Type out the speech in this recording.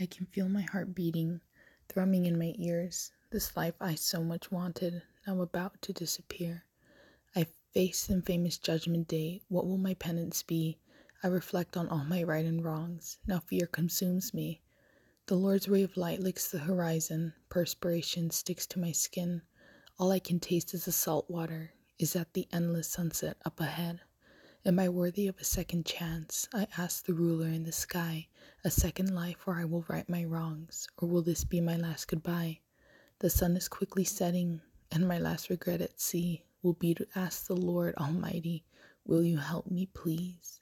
I can feel my heart beating, thrumming in my ears. This life I so much wanted, now about to disappear. I face the famous judgment day. What will my penance be? I reflect on all my right and wrongs. Now fear consumes me. The Lord's ray of light licks the horizon. Perspiration sticks to my skin. All I can taste is the salt water. Is that the endless sunset up ahead? Am I worthy of a second chance? I ask the ruler in the sky. A second life where I will right my wrongs, or will this be my last goodbye? The sun is quickly setting, and my last regret at sea will be to ask the Lord Almighty, Will you help me, please?